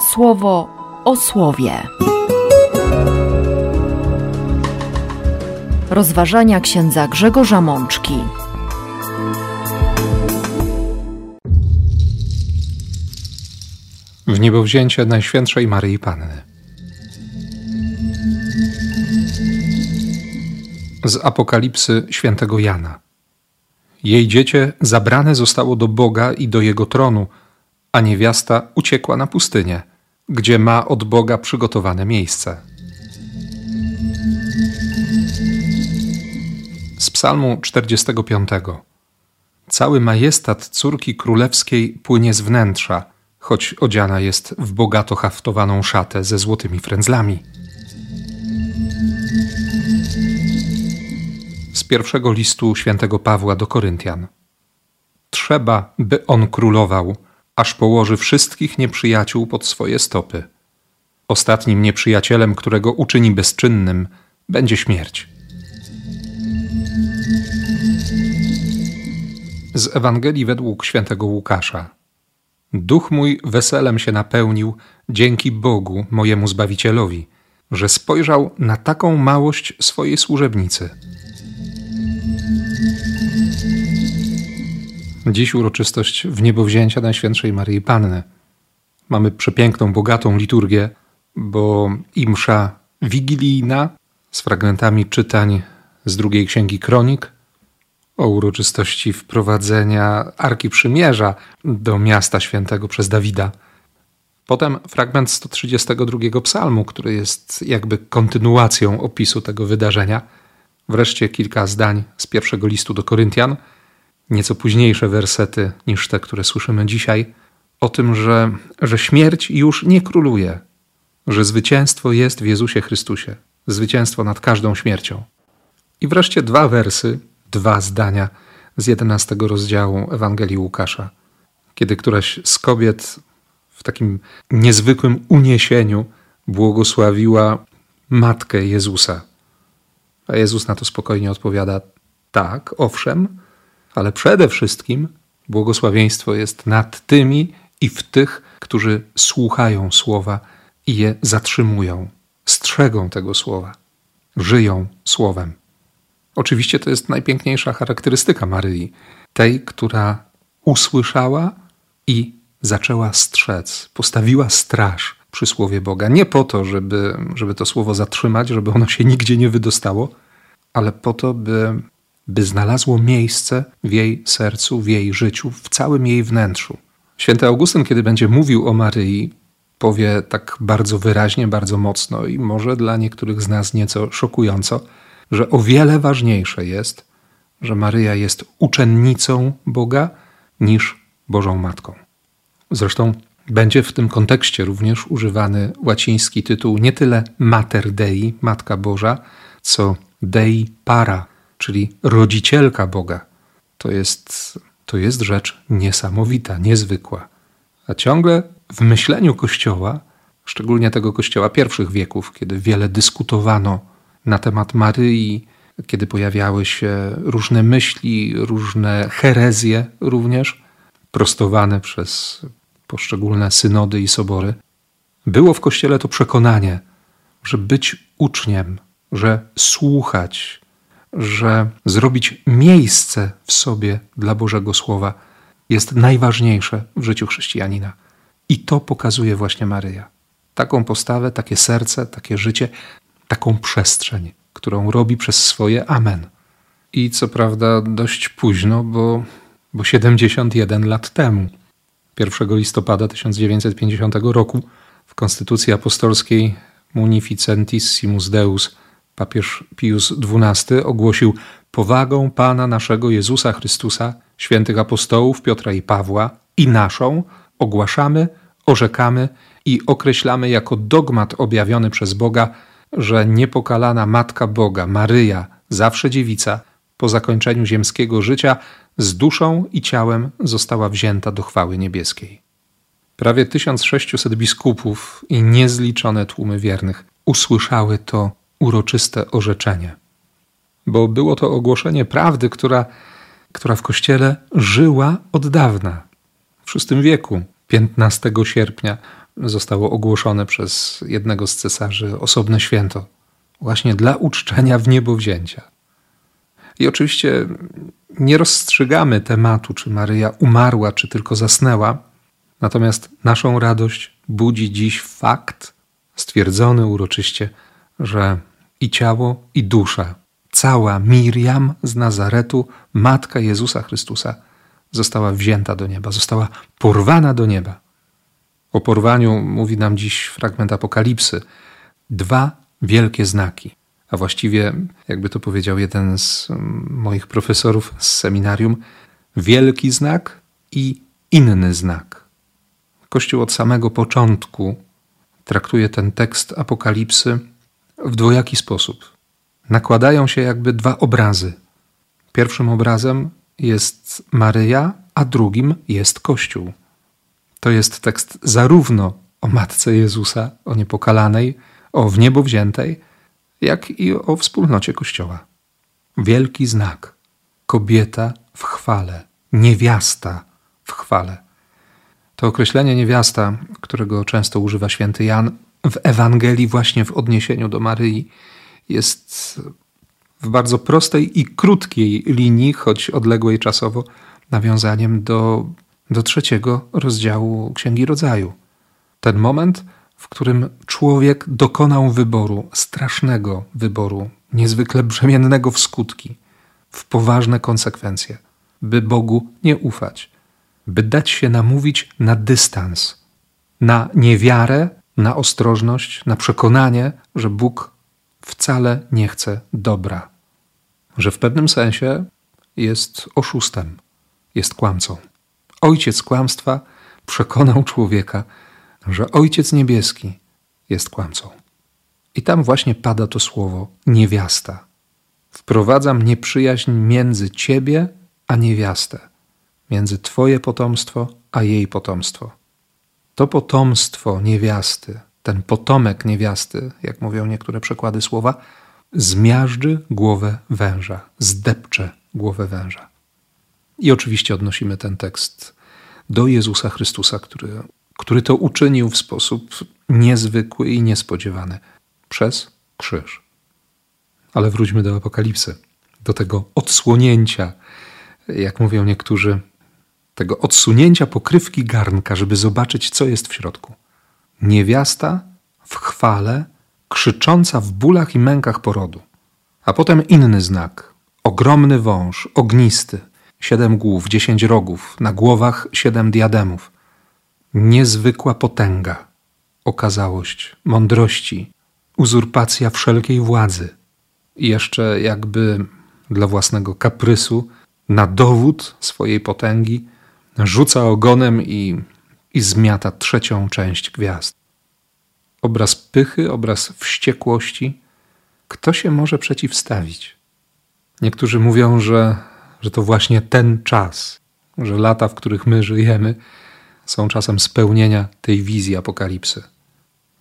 słowo o słowie. Rozważania księdza Grzegorza Mączki. W niebowzięcie Najświętszej Maryi Panny. Z Apokalipsy świętego Jana. Jej dziecię zabrane zostało do Boga i do Jego tronu, a niewiasta uciekła na pustynię, gdzie ma od Boga przygotowane miejsce. Z Psalmu 45. Cały majestat córki królewskiej płynie z wnętrza, choć odziana jest w bogato haftowaną szatę ze złotymi frędzlami. Z pierwszego listu świętego Pawła do Koryntian. Trzeba, by on królował, aż położy wszystkich nieprzyjaciół pod swoje stopy. Ostatnim nieprzyjacielem, którego uczyni bezczynnym, będzie śmierć. Z Ewangelii według świętego Łukasza. Duch mój weselem się napełnił dzięki Bogu, mojemu Zbawicielowi, że spojrzał na taką małość swojej służebnicy. Dziś uroczystość w niebowzięcia Najświętszej Maryi Panny. Mamy przepiękną, bogatą liturgię, bo i msza wigilijna z fragmentami czytań z drugiej księgi Kronik o uroczystości wprowadzenia Arki Przymierza do miasta świętego przez Dawida. Potem fragment 132 psalmu, który jest jakby kontynuacją opisu tego wydarzenia. Wreszcie kilka zdań z pierwszego listu do Koryntian – nieco późniejsze wersety niż te, które słyszymy dzisiaj, o tym, że, że śmierć już nie króluje, że zwycięstwo jest w Jezusie Chrystusie, zwycięstwo nad każdą śmiercią. I wreszcie dwa wersy, dwa zdania z jedenastego rozdziału Ewangelii Łukasza, kiedy któraś z kobiet w takim niezwykłym uniesieniu błogosławiła matkę Jezusa. A Jezus na to spokojnie odpowiada: Tak, owszem, ale przede wszystkim błogosławieństwo jest nad tymi i w tych, którzy słuchają słowa i je zatrzymują, strzegą tego słowa, żyją słowem. Oczywiście to jest najpiękniejsza charakterystyka Maryi, tej, która usłyszała i zaczęła strzec, postawiła straż przy słowie Boga. Nie po to, żeby, żeby to słowo zatrzymać, żeby ono się nigdzie nie wydostało, ale po to, by by znalazło miejsce w jej sercu, w jej życiu, w całym jej wnętrzu. Święty Augustyn, kiedy będzie mówił o Maryi, powie tak bardzo wyraźnie, bardzo mocno i może dla niektórych z nas nieco szokująco, że o wiele ważniejsze jest, że Maryja jest uczennicą Boga niż Bożą Matką. Zresztą będzie w tym kontekście również używany łaciński tytuł nie tyle Mater Dei, Matka Boża, co Dei Para, czyli rodzicielka Boga. To jest, to jest rzecz niesamowita, niezwykła. A ciągle w myśleniu Kościoła, szczególnie tego Kościoła pierwszych wieków, kiedy wiele dyskutowano na temat Maryi, kiedy pojawiały się różne myśli, różne herezje również, prostowane przez poszczególne synody i sobory, było w Kościele to przekonanie, że być uczniem, że słuchać, że zrobić miejsce w sobie dla Bożego Słowa jest najważniejsze w życiu chrześcijanina. I to pokazuje właśnie Maryja. Taką postawę, takie serce, takie życie, taką przestrzeń, którą robi przez swoje Amen. I co prawda dość późno, bo, bo 71 lat temu, 1 listopada 1950 roku, w Konstytucji Apostolskiej Munificentissimus Deus papież Pius XII ogłosił powagą Pana naszego Jezusa Chrystusa, świętych apostołów Piotra i Pawła i naszą ogłaszamy, orzekamy i określamy jako dogmat objawiony przez Boga, że niepokalana Matka Boga, Maryja, zawsze dziewica, po zakończeniu ziemskiego życia z duszą i ciałem została wzięta do chwały niebieskiej. Prawie 1600 biskupów i niezliczone tłumy wiernych usłyszały to uroczyste orzeczenie. Bo było to ogłoszenie prawdy, która, która w Kościele żyła od dawna. W VI wieku, 15 sierpnia, zostało ogłoszone przez jednego z cesarzy osobne święto, właśnie dla uczczenia w niebowzięcia. I oczywiście nie rozstrzygamy tematu, czy Maryja umarła, czy tylko zasnęła, natomiast naszą radość budzi dziś fakt stwierdzony uroczyście, że i ciało, i dusza, cała Miriam z Nazaretu, matka Jezusa Chrystusa, została wzięta do nieba, została porwana do nieba. O porwaniu mówi nam dziś fragment Apokalipsy. Dwa wielkie znaki, a właściwie, jakby to powiedział jeden z moich profesorów z seminarium, wielki znak i inny znak. Kościół od samego początku traktuje ten tekst Apokalipsy w dwojaki sposób. Nakładają się jakby dwa obrazy. Pierwszym obrazem jest Maryja, a drugim jest Kościół. To jest tekst zarówno o Matce Jezusa, o niepokalanej, o w niebo wziętej, jak i o wspólnocie Kościoła. Wielki znak. Kobieta w chwale, niewiasta w chwale. To określenie niewiasta, którego często używa święty Jan w Ewangelii, właśnie w odniesieniu do Maryi, jest w bardzo prostej i krótkiej linii, choć odległej czasowo, nawiązaniem do, do trzeciego rozdziału Księgi Rodzaju. Ten moment, w którym człowiek dokonał wyboru, strasznego wyboru, niezwykle brzemiennego w skutki, w poważne konsekwencje, by Bogu nie ufać, by dać się namówić na dystans, na niewiarę, na ostrożność, na przekonanie, że Bóg wcale nie chce dobra, że w pewnym sensie jest oszustem, jest kłamcą. Ojciec kłamstwa przekonał człowieka, że Ojciec Niebieski jest kłamcą. I tam właśnie pada to słowo niewiasta. Wprowadzam nieprzyjaźń między ciebie a niewiastę, między twoje potomstwo a jej potomstwo. To potomstwo niewiasty, ten potomek niewiasty, jak mówią niektóre przekłady słowa, zmiażdży głowę węża, zdepcze głowę węża. I oczywiście odnosimy ten tekst do Jezusa Chrystusa, który, który to uczynił w sposób niezwykły i niespodziewany przez krzyż. Ale wróćmy do Apokalipsy, do tego odsłonięcia, jak mówią niektórzy, tego odsunięcia pokrywki garnka, żeby zobaczyć, co jest w środku. Niewiasta w chwale, krzycząca w bólach i mękach porodu. A potem inny znak. Ogromny wąż, ognisty, siedem głów, dziesięć rogów, na głowach siedem diademów. Niezwykła potęga, okazałość, mądrości, uzurpacja wszelkiej władzy. I jeszcze jakby dla własnego kaprysu, na dowód swojej potęgi, rzuca ogonem i, i zmiata trzecią część gwiazd. Obraz pychy, obraz wściekłości. Kto się może przeciwstawić? Niektórzy mówią, że, że to właśnie ten czas, że lata, w których my żyjemy, są czasem spełnienia tej wizji apokalipsy.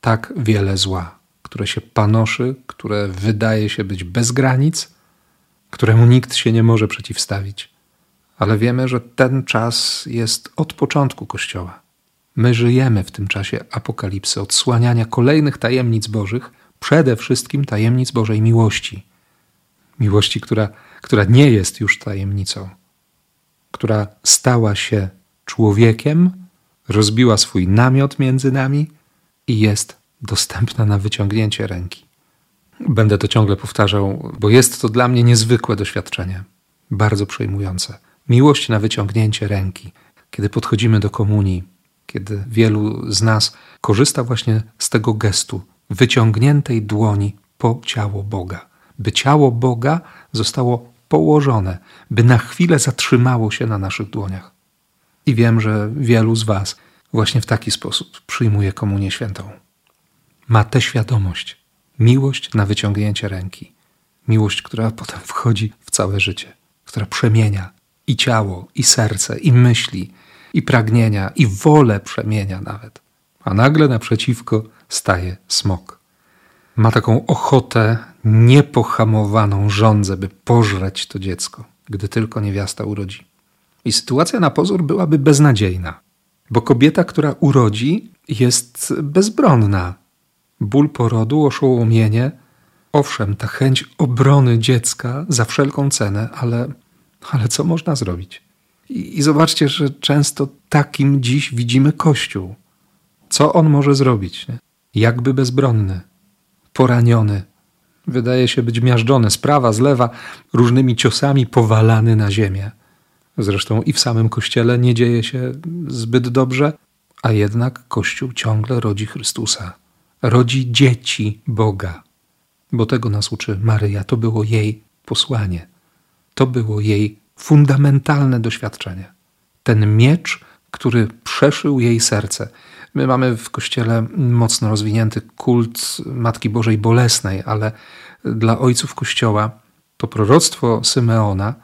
Tak wiele zła, które się panoszy, które wydaje się być bez granic, któremu nikt się nie może przeciwstawić. Ale wiemy, że ten czas jest od początku Kościoła. My żyjemy w tym czasie apokalipsy, odsłaniania kolejnych tajemnic Bożych, przede wszystkim tajemnic Bożej miłości. Miłości, która, która nie jest już tajemnicą, która stała się człowiekiem, rozbiła swój namiot między nami i jest dostępna na wyciągnięcie ręki. Będę to ciągle powtarzał, bo jest to dla mnie niezwykłe doświadczenie, bardzo przejmujące. Miłość na wyciągnięcie ręki. Kiedy podchodzimy do komunii, kiedy wielu z nas korzysta właśnie z tego gestu wyciągniętej dłoni po ciało Boga, by ciało Boga zostało położone, by na chwilę zatrzymało się na naszych dłoniach. I wiem, że wielu z Was właśnie w taki sposób przyjmuje Komunię Świętą. Ma tę świadomość, miłość na wyciągnięcie ręki, miłość, która potem wchodzi w całe życie, która przemienia i ciało, i serce, i myśli, i pragnienia, i wolę przemienia nawet. A nagle naprzeciwko staje smok. Ma taką ochotę niepohamowaną żądzę, by pożreć to dziecko, gdy tylko niewiasta urodzi. I sytuacja na pozór byłaby beznadziejna, bo kobieta, która urodzi, jest bezbronna. Ból porodu, oszołomienie, owszem, ta chęć obrony dziecka za wszelką cenę, ale, ale co można zrobić? I, I zobaczcie, że często takim dziś widzimy Kościół. Co on może zrobić? Nie? Jakby bezbronny, poraniony, wydaje się być miażdżony z prawa, z lewa, różnymi ciosami powalany na ziemię. Zresztą i w samym Kościele nie dzieje się zbyt dobrze, a jednak Kościół ciągle rodzi Chrystusa. Rodzi dzieci Boga. Bo tego nas uczy Maryja. To było jej posłanie. To było jej fundamentalne doświadczenie. Ten miecz, który przeszył jej serce. My mamy w Kościele mocno rozwinięty kult Matki Bożej Bolesnej, ale dla ojców Kościoła to proroctwo Symeona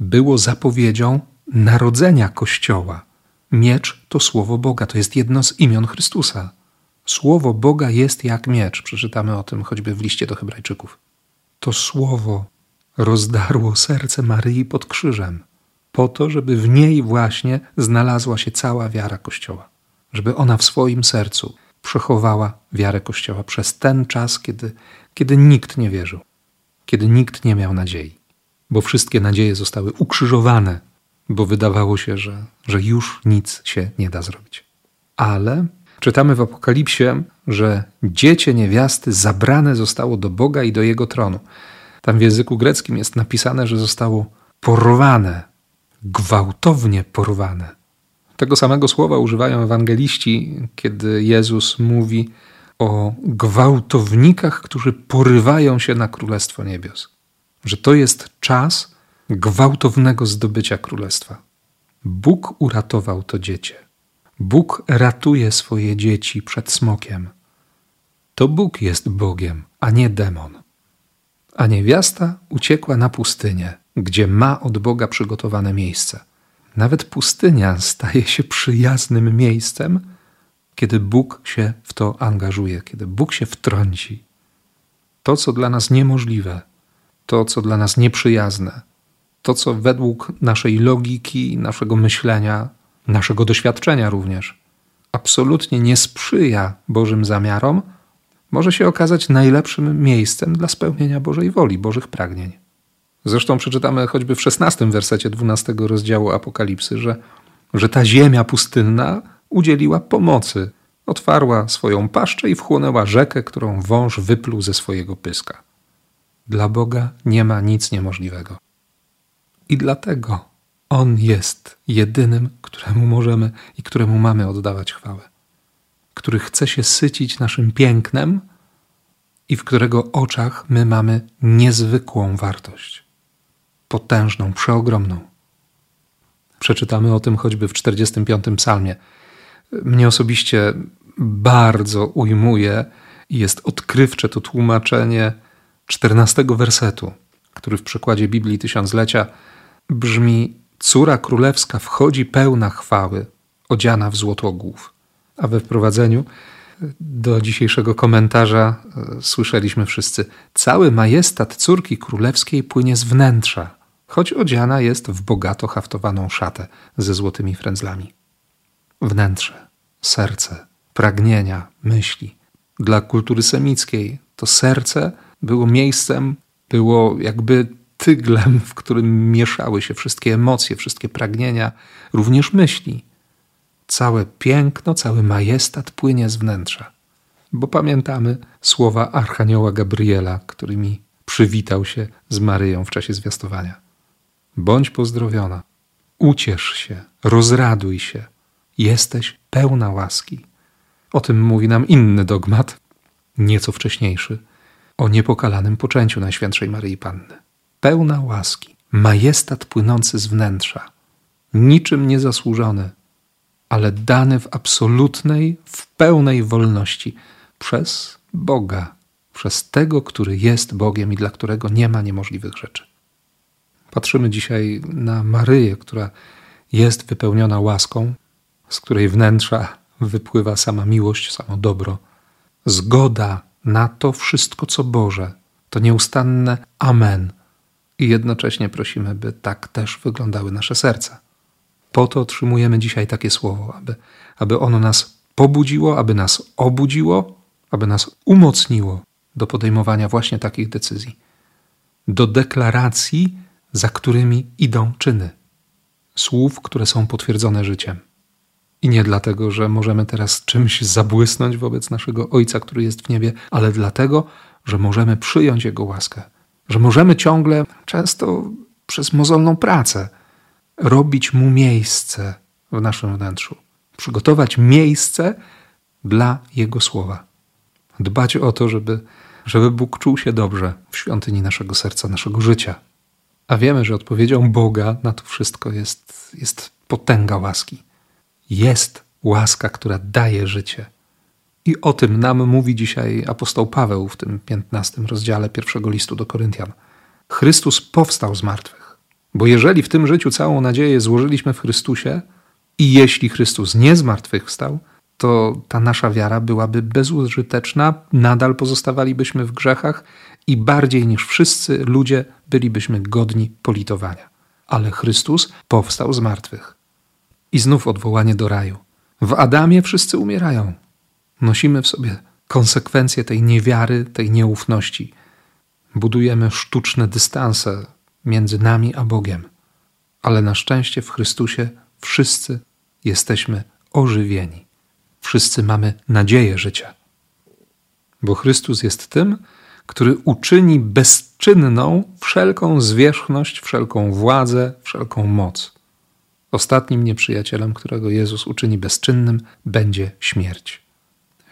było zapowiedzią narodzenia Kościoła. Miecz to słowo Boga, to jest jedno z imion Chrystusa. Słowo Boga jest jak miecz. Przeczytamy o tym choćby w liście do Hebrajczyków. To słowo rozdarło serce Maryi pod krzyżem, po to, żeby w niej właśnie znalazła się cała wiara Kościoła. Żeby ona w swoim sercu przechowała wiarę Kościoła przez ten czas, kiedy, kiedy nikt nie wierzył, kiedy nikt nie miał nadziei, bo wszystkie nadzieje zostały ukrzyżowane, bo wydawało się, że, że już nic się nie da zrobić. Ale czytamy w Apokalipsie, że dziecię niewiasty zabrane zostało do Boga i do jego tronu. Tam w języku greckim jest napisane, że zostało porwane, gwałtownie porwane. Tego samego słowa używają ewangeliści, kiedy Jezus mówi o gwałtownikach, którzy porywają się na Królestwo Niebios. Że to jest czas gwałtownego zdobycia Królestwa. Bóg uratował to dziecię. Bóg ratuje swoje dzieci przed smokiem. To Bóg jest Bogiem, a nie demon. A niewiasta uciekła na pustynię, gdzie ma od Boga przygotowane miejsce. Nawet pustynia staje się przyjaznym miejscem, kiedy Bóg się w to angażuje, kiedy Bóg się wtrąci. To, co dla nas niemożliwe, to, co dla nas nieprzyjazne, to, co według naszej logiki, naszego myślenia, naszego doświadczenia również, absolutnie nie sprzyja Bożym zamiarom, może się okazać najlepszym miejscem dla spełnienia Bożej woli, Bożych pragnień. Zresztą przeczytamy choćby w szesnastym wersecie dwunastego rozdziału Apokalipsy, że, że ta ziemia pustynna udzieliła pomocy, otwarła swoją paszczę i wchłonęła rzekę, którą wąż wypluł ze swojego pyska. Dla Boga nie ma nic niemożliwego. I dlatego On jest jedynym, któremu możemy i któremu mamy oddawać chwałę, który chce się sycić naszym pięknem i w którego oczach my mamy niezwykłą wartość potężną, przeogromną. Przeczytamy o tym choćby w 45 psalmie. Mnie osobiście bardzo ujmuje i jest odkrywcze to tłumaczenie 14 wersetu, który w przykładzie Biblii Tysiąclecia brzmi: Córa królewska wchodzi pełna chwały, odziana w złotogłów. A we wprowadzeniu do dzisiejszego komentarza e, słyszeliśmy wszyscy: Cały majestat córki królewskiej płynie z wnętrza choć odziana jest w bogato haftowaną szatę ze złotymi frędzlami. Wnętrze, serce, pragnienia, myśli. Dla kultury semickiej to serce było miejscem, było jakby tyglem, w którym mieszały się wszystkie emocje, wszystkie pragnienia, również myśli. Całe piękno, cały majestat płynie z wnętrza. Bo pamiętamy słowa Archanioła Gabriela, którymi przywitał się z Maryją w czasie zwiastowania. Bądź pozdrowiona, uciesz się, rozraduj się, jesteś pełna łaski. O tym mówi nam inny dogmat, nieco wcześniejszy, o niepokalanym poczęciu Najświętszej Maryi Panny. Pełna łaski, majestat płynący z wnętrza, niczym niezasłużony, ale dany w absolutnej, w pełnej wolności przez Boga, przez tego, który jest Bogiem i dla którego nie ma niemożliwych rzeczy. Patrzymy dzisiaj na Maryję, która jest wypełniona łaską, z której wnętrza wypływa sama miłość, samo dobro, zgoda na to wszystko, co Boże, to nieustanne Amen. I jednocześnie prosimy, by tak też wyglądały nasze serca. Po to otrzymujemy dzisiaj takie słowo, aby, aby ono nas pobudziło, aby nas obudziło, aby nas umocniło do podejmowania właśnie takich decyzji, do deklaracji, za którymi idą czyny, słów, które są potwierdzone życiem. I nie dlatego, że możemy teraz czymś zabłysnąć wobec naszego Ojca, który jest w niebie, ale dlatego, że możemy przyjąć Jego łaskę, że możemy ciągle, często przez mozolną pracę, robić Mu miejsce w naszym wnętrzu, przygotować miejsce dla Jego słowa, dbać o to, żeby, żeby Bóg czuł się dobrze w świątyni naszego serca, naszego życia. A wiemy, że odpowiedzią Boga na to wszystko jest, jest potęga łaski. Jest łaska, która daje życie. I o tym nam mówi dzisiaj apostoł Paweł w tym 15 rozdziale pierwszego listu do Koryntian. Chrystus powstał z martwych. Bo jeżeli w tym życiu całą nadzieję złożyliśmy w Chrystusie i jeśli Chrystus nie zmartwychwstał, to ta nasza wiara byłaby bezużyteczna, nadal pozostawalibyśmy w grzechach i bardziej niż wszyscy ludzie bylibyśmy godni politowania. Ale Chrystus powstał z martwych. I znów odwołanie do raju. W Adamie wszyscy umierają. Nosimy w sobie konsekwencje tej niewiary, tej nieufności. Budujemy sztuczne dystanse między nami a Bogiem. Ale na szczęście w Chrystusie wszyscy jesteśmy ożywieni. Wszyscy mamy nadzieję życia. Bo Chrystus jest tym, który uczyni bezczynną wszelką zwierzchność, wszelką władzę, wszelką moc. Ostatnim nieprzyjacielem, którego Jezus uczyni bezczynnym, będzie śmierć.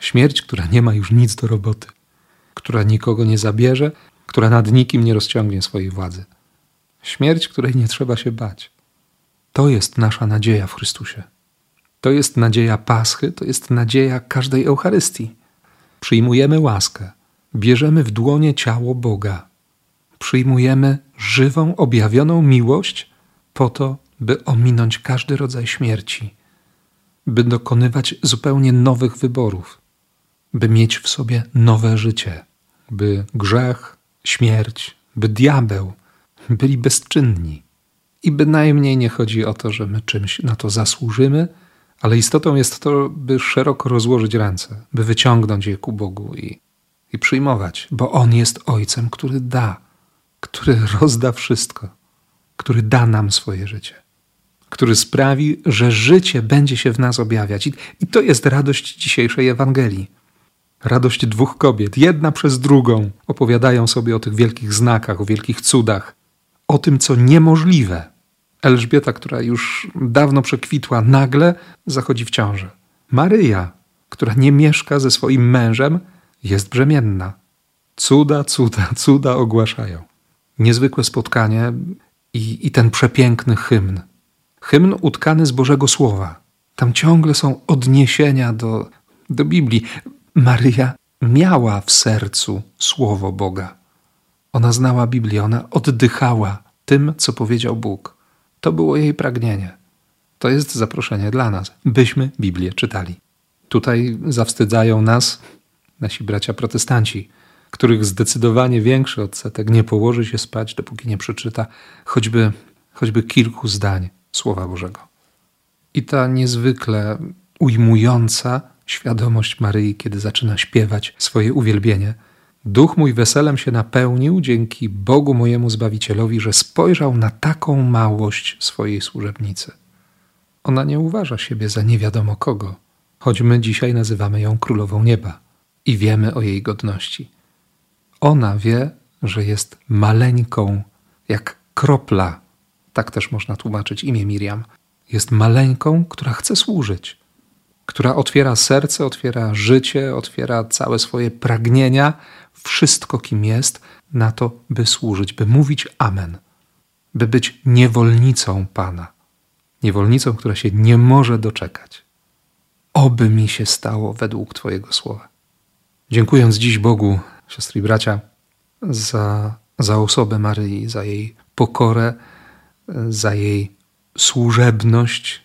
Śmierć, która nie ma już nic do roboty, która nikogo nie zabierze, która nad nikim nie rozciągnie swojej władzy. Śmierć, której nie trzeba się bać. To jest nasza nadzieja w Chrystusie. To jest nadzieja Paschy, to jest nadzieja każdej Eucharystii. Przyjmujemy łaskę, bierzemy w dłonie ciało Boga, przyjmujemy żywą, objawioną miłość po to, by ominąć każdy rodzaj śmierci, by dokonywać zupełnie nowych wyborów, by mieć w sobie nowe życie, by grzech, śmierć, by diabeł byli bezczynni. I bynajmniej nie chodzi o to, że my czymś na to zasłużymy, ale istotą jest to, by szeroko rozłożyć ręce, by wyciągnąć je ku Bogu i, i przyjmować, bo On jest Ojcem, który da, który rozda wszystko, który da nam swoje życie który sprawi, że życie będzie się w nas objawiać. I, I, to jest radość dzisiejszej Ewangelii. Radość dwóch kobiet, jedna przez drugą, opowiadają sobie o tych wielkich znakach, o wielkich cudach, o tym, co niemożliwe. Elżbieta, która już dawno przekwitła, nagle zachodzi w ciążę. Maryja, która nie mieszka ze swoim mężem, jest brzemienna. Cuda, cuda, cuda ogłaszają. Niezwykłe spotkanie i, i ten przepiękny hymn hymn utkany z Bożego Słowa. Tam ciągle są odniesienia do, do Biblii. Maryja miała w sercu Słowo Boga. Ona znała Biblię, ona oddychała tym, co powiedział Bóg. To było jej pragnienie. To jest zaproszenie dla nas, byśmy Biblię czytali. Tutaj zawstydzają nas nasi bracia protestanci, których zdecydowanie większy odsetek nie położy się spać, dopóki nie przeczyta choćby, choćby kilku zdań Słowa Bożego. I ta niezwykle ujmująca świadomość Maryi, kiedy zaczyna śpiewać swoje uwielbienie. Duch mój weselem się napełnił dzięki Bogu mojemu Zbawicielowi, że spojrzał na taką małość swojej służebnicy. Ona nie uważa siebie za nie wiadomo kogo, choć my dzisiaj nazywamy ją królową nieba i wiemy o jej godności. Ona wie, że jest maleńką, jak kropla tak też można tłumaczyć imię Miriam. Jest maleńką, która chce służyć, która otwiera serce, otwiera życie, otwiera całe swoje pragnienia, wszystko kim jest, na to, by służyć, by mówić Amen, by być niewolnicą Pana, niewolnicą, która się nie może doczekać. Oby mi się stało według Twojego słowa. Dziękując dziś Bogu, siostry i bracia, za, za osobę Maryi, za jej pokorę, za jej służebność,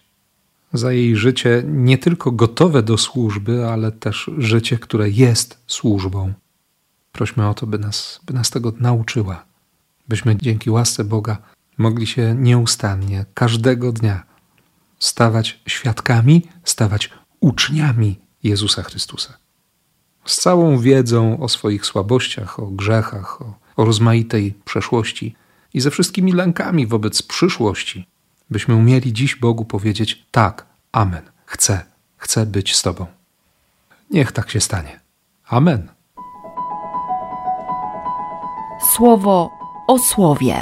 za jej życie nie tylko gotowe do służby, ale też życie, które jest służbą. Prośmy o to, by nas, by nas tego nauczyła, byśmy dzięki łasce Boga mogli się nieustannie, każdego dnia stawać świadkami, stawać uczniami Jezusa Chrystusa. Z całą wiedzą o swoich słabościach, o grzechach, o, o rozmaitej przeszłości i ze wszystkimi lękami wobec przyszłości, byśmy umieli dziś Bogu powiedzieć: Tak, Amen, chcę, chcę być z Tobą. Niech tak się stanie. Amen. Słowo o słowie.